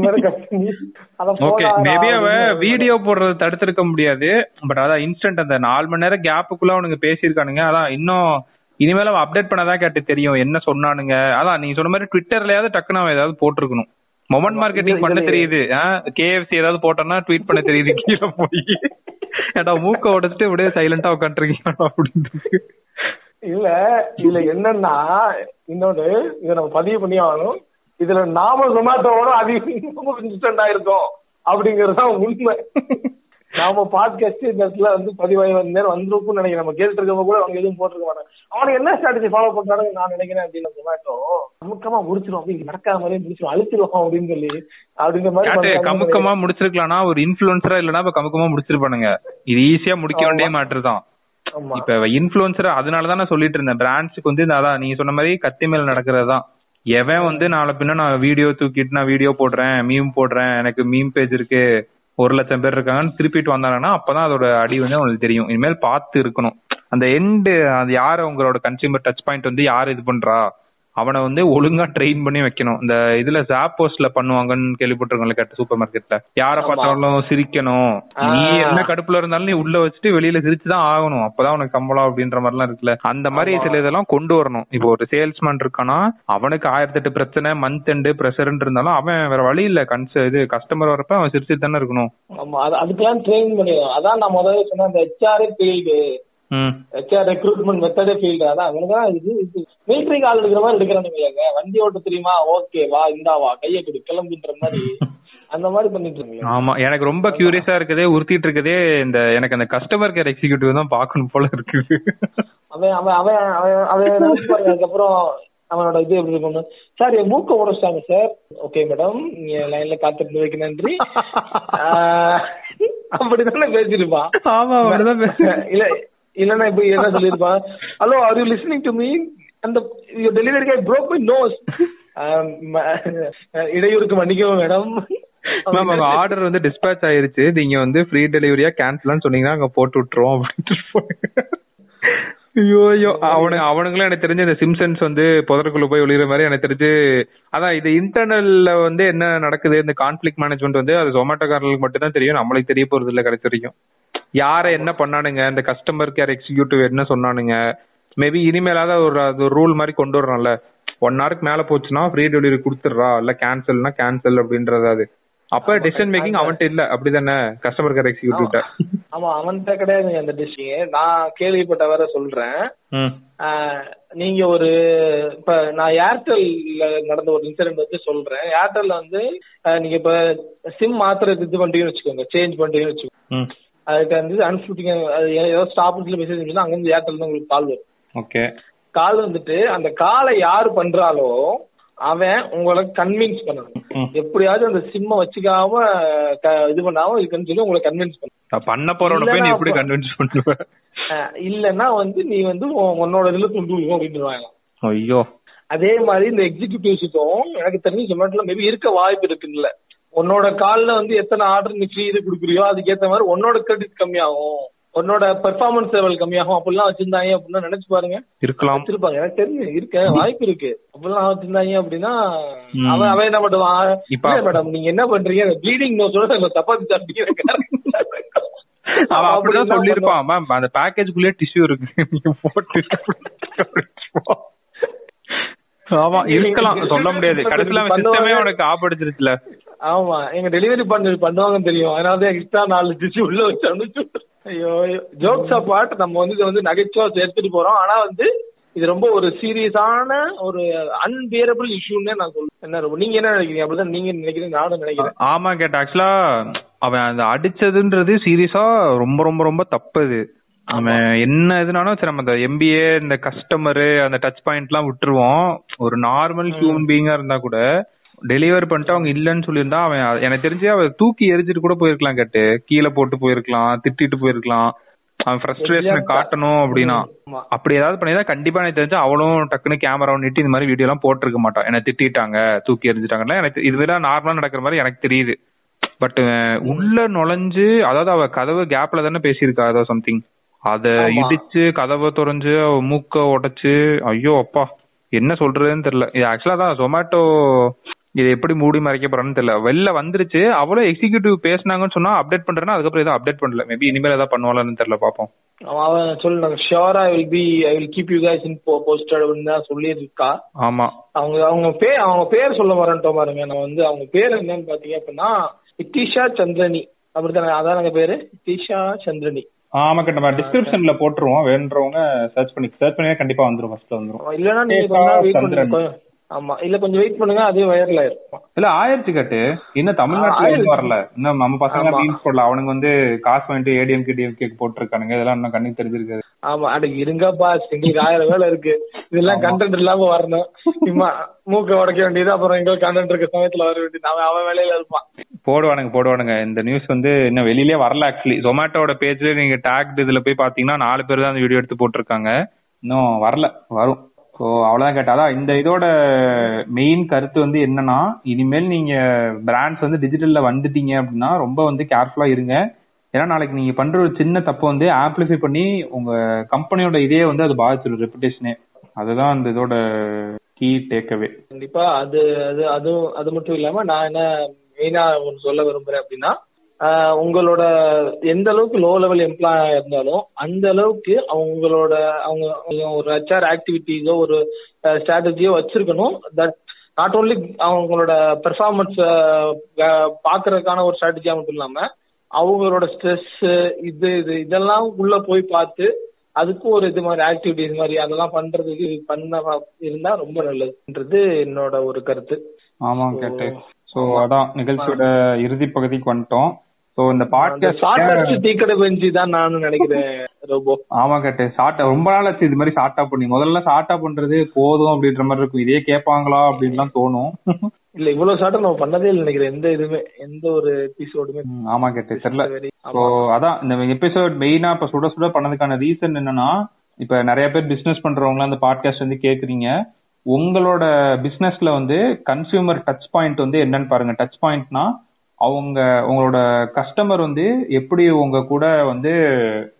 மாதிரி கட் பண்ணி அதை அப்படின்னு வீடியோ போடுறது தடுத்திருக்க முடியாது. பட் அதான் இன்ஸ்டன்ட் அந்த நாலு மணி நேரம் கேப்புக்குள்ள அவனுங்க பேசியிருக்கானுங்க. அதான் இன்னும் இனிமேல அவன் அப்டேட் பண்ணதான் கேட்டு தெரியும். என்ன சொன்னானுங்க? அதான் நீங்க சொன்ன மாதிரி ட்விட்டர்லயாவது டக்குன்னு அவன் ஏதாவது போட்டிருக்கணும். மொமெண்ட் மார்க்கெட்டிங் பண்ண தெரியுது. கேஎஃப்சி ஏதாவது போட்டோம்னா ட்வீட் பண்ண தெரியுது. கீழே போய். ஏடா மூக்க உடைச்சிட்டு அப்படியே சைலண்டா உட்காந்துருக்கீங்க அப்படின்னு இல்ல இதுல என்னன்னா இன்னொன்னு இதை நம்ம பதிவு பண்ணி ஆகணும். இதுல நாம ஜொமேட்டோவோட அதிகம் இன்ஸ்டன்ட் ஆயிருக்கோம்? அப்படிங்கறது தான் உண்மை. நாம பாட்காஸ்ட் இந்த இடத்துல வந்து பதிவாகி வந்த நேரம் வந்திருக்கும்னு நினைக்கிறேன். நம்ம கேட்டு இருக்கவங்க கூட அவங்க எதுவும் போட்டிருக்க மாட்டாங்க. அவனுக்கு என்ன ஸ்ட்ராட்டஜி ஃபாலோ பண்றாங்க நான் நினைக்கிறேன் அப்படின்னு ஜொமேட்டோ அமுக்கமா முடிச்சிடும் அப்படி நடக்காத மாதிரியே முடிச்சிடும் அப்படின்னு சொல்லி அப்படிங்கிற மாதிரி கமுக்கமா முடிச்சிருக்கலாம்னா ஒரு இன்ஃபுளுசரா இல்லனா இப்ப கமுக்கமா முடிச்சிருப்பானுங்க. இது ஈஸியா முடிக்க வேண்டிய மேட்டர் தான். இப்ப இன்ஃபுளுசர் அதனால தான் நான் சொல்லிட்டு இருந்தேன். பிராண்ட்ஸ்க்கு வந்து அதான் நீங்க சொன்ன மாதிரி கத்தி மேல நடக்கிறது தான். எவன் வந்து நாளை பின்ன நான் வீடியோ தூக்கிட்டு நான் வீடியோ போடுறேன் மீம் போடுறேன் எனக்கு மீம் பேஜ் இருக்கு. ஒரு லட்சம் பேர் இருக்காங்கன்னு திருப்பிட்டு வந்தாங்கன்னா அப்பதான் அதோட அடி வந்து அவங்களுக்கு தெரியும். இனிமேல் பார்த்து இருக்கணும். அந்த எண்டு அது யாரு உங்களோட கன்சியூமர் டச் பாயிண்ட் வந்து யார் இது பண்றா? அவனை வந்து ஒழுங்கா ட்ரெயின் பண்ணி வைக்கணும். இந்த இதுல ஜாப்போஸ்ல பண்ணுவாங்கன்னு கேள்விப்பட்டிருக்கோம்ல கேட்ட சூப்பர் மார்க்கெட்ல யார. பார்த்தாலும் சிரிக்கணும். நீ. என்ன கடுப்புல இருந்தாலும் நீ உள்ள வச்சுட்டு வெளியில சிரிச்சுதான் ஆகணும். அப்பதான் உனக்கு சம்பளம் அப்படின்ற மாதிரிலாம் இருக்குல்ல. அந்த மாதிரி. சில இதெல்லாம் கொண்டு வரணும். இப்போ ஒரு சேல்ஸ்மேன் இருக்கானா அவனுக்கு ஆயிரத்தி எட்டு பிரச்சனை மந்த் எண்டு ப்ரெஷர்ன்னு இருந்தாலும் அவன் வேற வழி இல்ல. கன்ச இது கஸ்டமர் வரப்ப அவன் சிரிச்சுட்டு தானே இருக்கணும். ஆமா. அதுக்கெல்லாம் ட்ரெயின் பண்ணிடுவோம் அதான் நான் முதல்ல சொன்ன அந்த ஹெச்ஆர்ஏ ஃபீல்டு ஹெச்ஆர் ரெக்ரூட்மெண்ட் மெத்தடே ஃபீல்டு அதான் அவனுக்கு இது இது மிலிட்ரிக்கு ஆள் எடுக்கிற மாதிரி எடுக்கிறானுங்க வண்டி ஓட்ட தெரியுமா? ஓகே வா இந்தா வா. கையை கொடு கிளம்புன்ற மாதிரி. அந்த மாதிரி பண்ணிட்டு இருக்கீங்க ஆமா எனக்கு ரொம்ப கியூரியஸா இருக்குதே உறுத்திட்டு இருக்குதே. இந்த எனக்கு அந்த கஸ்டமர் கேர் எக்ஸிக்யூட்டிவ் தான் பார்க்கணும் போல இருக்குது. அவன் அவன் அவன் அவன் அவன் அதுக்கப்புறம் அவனோட இது எப்படி இருக்கணும் சார் என் மூக்க உடைச்சிட்டாங்க சார். Okay madam. நீங்க லைன்ல காத்துட்டு வைக்க நன்றி. அப்படிதானே பேசிருப்பான் ஆமா அப்படிதான் இல்ல இல்லன்னா இப்ப என்ன சொல்லிருப்பான் hello are you listening to me அந்த டெலிவரி கை ஆம், ம- இடையூறுக்கு மன்னிக்கவும் மேடம் மேம் உங்க ஆர்டர் வந்து டிஸ்பேச் ஆயிருச்சு. நீங்க வந்து ஃப்ரீ டெலிவரியா கேன்சல்னு சொன்னீங்கன்னா அங்க போட்டு விட்டுருவோம். அப்படின்ட்டு ஐயோ ஐயோ. அவனு அவனுங்களும் எனக்கு தெரிஞ்சு இந்த சிம்சன்ஸ் வந்து புதருக்குள்ள போய் ஒளிகிற மாதிரி எனக்கு தெரிஞ்சு அதான் இது இன்டர்னல்ல வந்து என்ன நடக்குது இந்த கான்ஃபிளிக் மேனேஜ்மெண்ட் வந்து அது ஜொமேட்டோக்காரர்களுக்கு மட்டும் தான் தெரியும். நம்மளுக்கு தெரிய போறது இல்ல கடைசி வரைக்கும். யார என்ன பண்ணானுங்க? இந்த கஸ்டமர் கேர் எக்ஸிக்யூட்டிவ் என்ன சொன்னானுங்க? மேபி இனிமேலாவது ஒரு அது ரூல் மாதிரி கொண்டு வரணும்ல. ஒன் ஹவருக்கு மேல போச்சுன்னா ஃப்ரீ டெலிவரி கொடுத்துட்றா. இல்ல கேன்சல்னா கேன்சல் அப்படின்றது அது. அப்ப டெசிஷன் மேக்கிங் அவன்கிட்ட இல்ல. அப்படிதானே? கஸ்டமர் கேர் எக்ஸிக்யூட்டிவ்ட்ட ஆமா. அவன்கிட்ட கிடையாது அந்த டிஷ்ஷிங் நான் கேள்விப்பட்ட வர சொல்றேன். நீங்க ஒரு இப்ப நான் ஏர்டெல்ல நடந்த ஒரு இன்சிடென்ட் வந்து சொல்றேன். ஏர்டெல்ல வந்து நீங்க இப்ப சிம் மாத்துறது இது பண்றீங்கன்னு வச்சுக்கோங்க. சேஞ்ச் பண்றீங்கன்னு வச்சுக்கோங்க. அதுக்கு வந்து அனுப்பிச்சுட்டீங்க அது ஏதோ ஸ்டாப்ல மெசேஜ் அனுப்பிச்சுன்னா அங்கிருந்து ஏர்டெல் தான் உங்களுக்கு கால் வரும். ஓகே. கால் வந்துட்டு அந்த காலை யாரு பண்றாலோ அவன் உங்களை கன்வின்ஸ் பண்ணணும். எப்படியாவது அந்த சிம்ம வச்சுக்காம இது பண்ணாம இருக்குன்னு சொல்லி உங்களை கன்வின்ஸ் பண்ணணும். பண்ண போறவன நீ எப்படி கன்வின்ஸ் பண்ணுவ? இல்லைன்னா வந்து நீ வந்து உன் உன்னோட இதுல துண்டு விடுவோம் அப்படின்னுவாங்க. ஐயோ. அதே மாதிரி இந்த எக்ஸிக்யூட்டிவ்ஸுக்கும் எனக்கு தெரிஞ்சு ஜொமேட்டோல மேபி இருக்க வாய்ப்பு இருக்குல்ல. உன்னோட கால்ல வந்து எத்தனை ஆர்டர் நீ ஃப்ரீ இது கொடுக்குறியோ அதுக்கு ஏத்த மாதிரி உன்னோட கிரெடிட் கம்மியாகும். உன்னோட பெர்ஃபார்மன்ஸ் லெவல் கம்மியாகும் அப்படிலாம் வச்சிருந்தாங்க அப்படின்னா நினைச்சு பாருங்க. இருக்கலாம். வச்சிருப்பாங்க. எனக்கு தெரிஞ்சு இருக்க. வாய்ப்பு இருக்கு. அப்படிலாம் வச்சிருந்தாங்க அப்படின்னா. அவன் அவன் என்ன பண்ணுவான்? இப்ப- மேடம் நீங்க என்ன பண்றீங்க? ப்ளீடிங் நோஸோட சாப்பிட்டீங்க. அவன் அப்படிதான் சொல்லிருப்பான் மேம் அந்த பேக்கேஜ்குள்ளே டிஷ்யூ இருக்கு. நீங்க போட்டு ஆமா இருக்கலாம். சொல்ல முடியாது. கடைசியில அவன் சிஸ்டமே அவனுக்கு ஆப்படிச்சிருச்சுல ஆமா எங்க டெலிவரி பண்ண பண்ணுவாங்கன்னு தெரியும். அதனால தான் எக்ஸ்ட்ரா நாலு டிஷ் உள்ள வச்சு அனுப்பிச்சு. ஐயோ ஜோக்ஸ் அப்பார்ட் நம்ம வந்து இதை வந்து நகைச்சுவா எடுத்துட்டு போறோம். ஆனா வந்து இது ரொம்ப ஒரு சீரியஸான ஒரு அன்பியரபிள் இஷ்யூன்னு நான் சொல்றேன். என்ன ரொம்ப- நீங்க என்ன நினைக்கிறீங்க? அப்படிதான் நீங்க நினைக்கிறீங்க நானும் நினைக்கிறேன். ஆமா கேட்ட ஆக்சுவலா அவன் அந்த அடிச்சதுன்றது சீரியஸா ரொம்ப ரொம்ப ரொம்ப தப்பு அது அவன் என்ன இதுனாலும் சரி நம்ம இந்த எம்பிஏ இந்த கஸ்டமரு அந்த டச் பாயிண்ட் எல்லாம் விட்டுருவோம். ஒரு நார்மல் ஹியூமன் பீயிங்கா இருந்தா கூட டெலிவர் பண்ணிட்டு அவங்க இல்லன்னு சொல்லியிருந்தா அவன் எனக்கு தெரிஞ்சு அவன் தூக்கி எரிஞ்சிட்டு கூட போயிருக்கலாம் கேட்டு. கீழே போட்டு போயிருக்கலாம் திட்டிட்டு போயிருக்கலாம். அவன் ஃப்ரஸ்ட்ரேஷனை காட்டணும் அப்படின்னா. அப்படி ஏதாவது பண்ணிதான் கண்டிப்பா எனக்கு தெரிஞ்சு அவளும் டக்குன்னு கேமரா நீட்டி இந்த மாதிரி வீடியோ எல்லாம் போட்டிருக்க மாட்டான் என்ன திட்டிட்டாங்க தூக்கி எறிஞ்சிட்டாங்கல்ல எனக்கு இதுதான் நார்மலா நடக்கிற மாதிரி எனக்கு தெரியுது. பட் உள்ள நுழைஞ்சு அதாவது அவ கதவு கேப்ல தானே பேசியிருக்கா ஏதோ சம்திங் அத. இடிச்சு கதவை துறைஞ்சு அவ மூக்க உடைச்சு ஐயோ அப்பா என்ன சொல்றதுன்னு தெரியல. இது ஆக்சுவலா தான் ஜொமேட்டோ இது எப்படி மூடி மறைக்க போறான்னு தெரியல. வெளில வந்துருச்சு. அவ்வளவு எக்ஸிகியூட்டிவ் பேசுனாங்கன்னு சொன்னா அப்டேட் பண்றேன்னா அதுக்கப்புறம் எதுவும் அப்டேட் பண்ணல. மேபி இனிமேல் ஏதாவது பண்ணுவாங்கன்னு தெரியல பாப்போம். அவன் சொல்லுங்க ஷியோரா I will be I will keep you guys in posted அப்படின்னு தான் சொல்லியிருக்கா. ஆமா. அவங்க அவங்க பேர் அவங்க பேர் சொல்ல வரேன்ட்டோம் பாருங்க. நான் வந்து அவங்க பேர் என்னன்னு பாத்தீங்க அப்படின்னா இத்திஷா சந்திரனி. அப்படித்தானே? அதானங்க பேரு? இத்திஷா சந்திரனி. ஆமா கட்ட நம்ம டிஸ்கிரிப்ஷன்ல போட்டுருவோம். வேணுன்றவங்க சர்ச் பண்ணி சர்ச் பண்ணி கண்டிப்பா வந்துரும். ஃபர்ஸ்ட்ல வந்துரும். இல்லன்னா நீங்க ஆமா. இல்ல கொஞ்சம் வெயிட் பண்ணுங்க. அதே வைரல் ஆயிருக்கும். இல்ல ஆயிடுச்சு கட்டு. இன்னும் தமிழ்நாட்டுல. இன்னும் வரல. இன்னும் நம்ம பசங்க. மீன்ஸ் போடல. அவனுங்க வந்து காசு வாங்கிட்டு ஏடிஎம் டிஎம் கேக் போட்டிருக்கானுங்க. இதெல்லாம் இன்னும் கண்ணுக்கு தெரிஞ்சிருக்காது. ஆமா. அட இருங்கப்பா. எங்களுக்கு ஆயிரம் வேலை இருக்கு. இதெல்லாம் கண்டென்ட் இல்லாம வரணும். சும்மா மூக்க உடைக்க வேண்டியது அப்புறம் எங்களுக்கு கண்டென்ட் இருக்க சமயத்துல வர வேண்டியது. அவன் அவன் வேலையில இருப்பான். போடுவானுங்க போடுவானுங்க. இந்த நியூஸ் வந்து இன்னும் வெளியிலே வரல ஆக்சுவலி ஜொமேட்டோட பேஜ்ல நீங்க டேக் இதுல போய் பாத்தீங்கன்னா நாலு பேர் தான் அந்த வீடியோ எடுத்து போட்டிருக்காங்க. இன்னும் வரல. வரும். ஸோ அவ்வளோதான் கேட்டா அதான் இந்த இதோட மெயின் கருத்து வந்து என்னன்னா இனிமேல் நீங்க பிராண்ட்ஸ் வந்து டிஜிட்டல்ல வந்துட்டீங்க அப்படின்னா ரொம்ப வந்து கேர்ஃபுல்லா இருங்க. ஏன்னா நாளைக்கு நீங்க பண்ற ஒரு சின்ன தப்பை வந்து ஆம்பிளிஃபை பண்ணி உங்க கம்பெனியோட இதே வந்து அது பாதிச்சிடும் ரெப்புடேஷனே அதுதான் அந்த இதோட கீ டேக்அவே கண்டிப்பா அது அது அதுவும் அது மட்டும் இல்லாம நான் என்ன மெயினா ஒன்று சொல்ல விரும்புறேன் அப்படின்னா உங்களோட எந்த அளவுக்கு லோ லெவல் எம்ப்ளாயா இருந்தாலும் அந்த அளவுக்கு அவங்களோட அவங்க ஒரு ஹெச்ஆர் ஆக்டிவிட்டிஸோ ஒரு ஸ்ட்ராட்டஜியோ வச்சிருக்கணும். தட் நாட் ஓன்லி அவங்களோட பெர்ஃபார்மன்ஸ் பாக்குறதுக்கான ஒரு ஸ்ட்ராட்டஜியா மட்டும் இல்லாம அவங்களோட ஸ்ட்ரெஸ் இது இது இதெல்லாம் உள்ள போய் பார்த்து அதுக்கும் ஒரு இது மாதிரி ஆக்டிவிட்டிஸ் மாதிரி அதெல்லாம் பண்றதுக்கு பண்ண இருந்தா ரொம்ப நல்லதுன்றது என்னோட ஒரு கருத்து. ஆமா கேட்டு. சோ அதான் நிகழ்ச்சியோட இறுதி பகுதிக்கு வந்துட்டோம். சோ இந்த பாட்காஸ்ட் டீக்கடை பெஞ்சு தான் நானும் நினைக்கிறேன் ரோபோ. ஆமா கேட்டு. ஷார்ட்டா ரொம்ப நாள் ஆச்சு இது மாதிரி ஷார்ட்டா பண்ணி. முதல்ல ஷார்ட்டா பண்றது போதும் அப்படின்ற மாதிரி இருக்கும். இதே கேட்பாங்களா அப்படின்லாம் தோணும். இல்ல இவ்வளவு ஷார்ட்டா நம்ம பண்ணதே இல்லை நினைக்கிறேன். எந்த இதுவுமே எந்த ஒரு எபிசோடுமே ஆமா கேட்டு. தெரியல. ஸோ அதான் இந்த எபிசோட் மெயினா இப்ப சுட சுட பண்ணதுக்கான ரீசன் என்னன்னா இப்ப நிறைய பேர் பிசினஸ் பண்றவங்க அந்த பாட்காஸ்ட் வந்து கேக்குறீங்க. உங்களோட பிசினஸ்ல வந்து கன்சியூமர் டச் பாயிண்ட் வந்து என்னன்னு பாருங்க. டச் பாயிண்ட்னா அவங்க உங்களோட கஸ்டமர் வந்து எப்படி உங்க கூட வந்து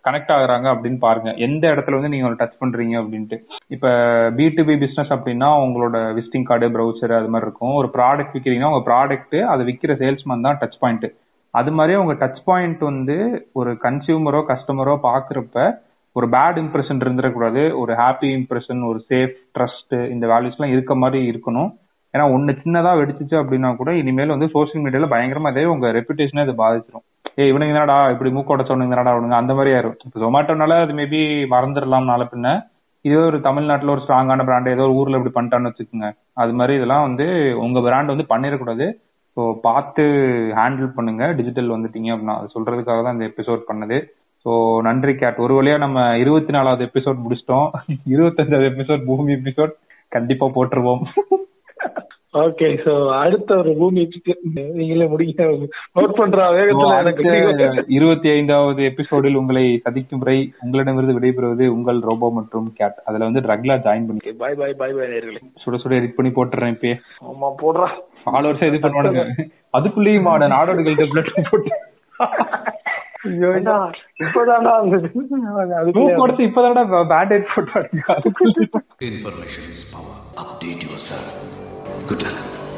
கனெக்ட் ஆகுறாங்க அப்படின்னு பாருங்க. எந்த இடத்துல வந்து நீங்க டச் பண்றீங்க அப்படின்ட்டு. இப்ப பி டு பி பிசினஸ் அப்படின்னா உங்களோட விசிட்டிங் கார்டு ப்ரௌசர் அது மாதிரி இருக்கும். ஒரு ப்ராடக்ட் விற்கிறீங்கன்னா உங்க ப்ராடக்ட் அதை விற்கிற சேல்ஸ்மேன் தான் டச் பாயிண்ட் அது மாதிரி உங்க டச் பாயிண்ட் வந்து ஒரு கன்சியூமரோ கஸ்டமரோ பாக்குறப்ப ஒரு பேட் இம்ப்ரெஷன் இருந்துடக்கூடாது. ஒரு ஹாப்பி இம்ப்ரெஷன் ஒரு சேஃப் ட்ரஸ்ட் இந்த வேல்யூஸ்லாம் இருக்க மாதிரி இருக்கணும். ஏன்னா ஒன்னு சின்னதா வெடிச்சிச்சு அப்படின்னா கூட இனிமேல் வந்து சோஷியல் மீடியால பயங்கரமா அதே உங்க ரெப்புடேஷனே அது பாதிச்சிடும் ஏ இவனுங்க என்னடா இப்படி மூக்கோட சொன்னீங்க என்னடா அவனுங்க அந்த மாதிரி ஆயிரும் இப்போ ஜொமேட்டோனால அது மேபி மறந்துடலாம் நாளை பின்ன. இதே ஒரு தமிழ்நாட்டில் ஒரு ஸ்ட்ராங்கான பிராண்ட் ஏதோ ஒரு ஊர்ல இப்படி பண்ணிட்டான்னு வச்சுக்கோங்க. அது மாதிரி இதெல்லாம் வந்து உங்க பிராண்ட் வந்து பண்ணிடக்கூடாது. ஸோ பார்த்து ஹேண்டில் பண்ணுங்க. டிஜிட்டல் வந்துட்டீங்க அப்படின்னா அது சொல்றதுக்காக தான் இந்த எபிசோட் பண்ணது. ஸோ நன்றி கேட் ஒரு வழியா நம்ம இருபத்தி நாலாவது எபிசோட் முடிச்சிட்டோம். இருபத்தஞ்சாவது எபிசோட் பூமி எபிசோட் கண்டிப்பா போட்டுருவோம். ஓகே சோ அடுத்த ஒரு பூமி நீங்களே முடிக்க நோட் பண்ற வேகத்துல எனக்கு இருபத்தி ஐந்தாவது எபிசோடில் உங்களை சதிக்கும் வரை உங்களிடமிருந்து விடைபெறுவது உங்கள் ரோபோ மற்றும் கேட். அதுல வந்து ட்ரக்லா ஜாயின் பண்ணி பாய் பாய் பாய் பாய் நேர்களே. சுட சுட எடிட் பண்ணி போட்டுறேன் இப்பயே. ஆமா போடுறா. ஃபாலோவர்ஸ் இது பண்ணுவானுங்க. அதுக்குள்ளேயும் ஆட நாடோடிகள்ட்ட பிளட் போட்டு இப்பதான்டா பேண்டேட் போட்டாங்க Good luck.